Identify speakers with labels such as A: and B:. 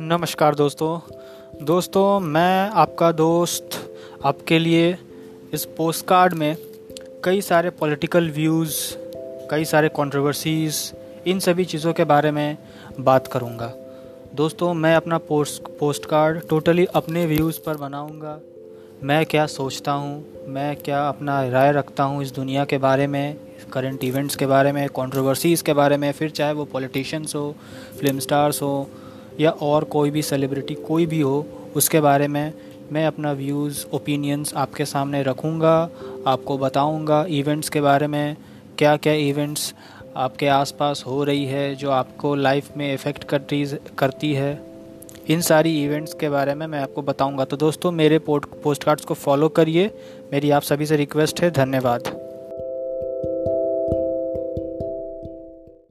A: नमस्कार दोस्तों। दोस्तों, मैं आपका दोस्त आपके लिए इस पोस्ट कार्ड में कई सारे पॉलिटिकल व्यूज़ कई सारे कंट्रोवर्सीज़ इन सभी चीज़ों के बारे में बात करूँगा। दोस्तों, मैं अपना पोस्ट पोस्ट कार्ड टोटली अपने व्यूज़ पर बनाऊँगा। मैं क्या सोचता हूँ, मैं क्या अपना राय रखता हूँ इस दुनिया के बारे में करंट इवेंट्स के बारे में कंट्रोवर्सीज़ के बारे में, फिर चाहे वो पॉलिटिशियंस हो फ़िल्म स्टार्स हो या और कोई भी सेलिब्रिटी कोई भी हो, उसके बारे में मैं अपना व्यूज़ ओपिनियंस आपके सामने रखूँगा, आपको बताऊँगा इवेंट्स के बारे में क्या क्या इवेंट्स आपके आसपास हो रही है, जो आपको लाइफ में इफ़ेक्ट करती करती है। इन सारी इवेंट्स के बारे में मैं आपको बताऊँगा। तो दोस्तों, मेरे पोस्ट कार्ड्स को फॉलो करिए। मेरी आप सभी से रिक्वेस्ट है, धन्यवाद।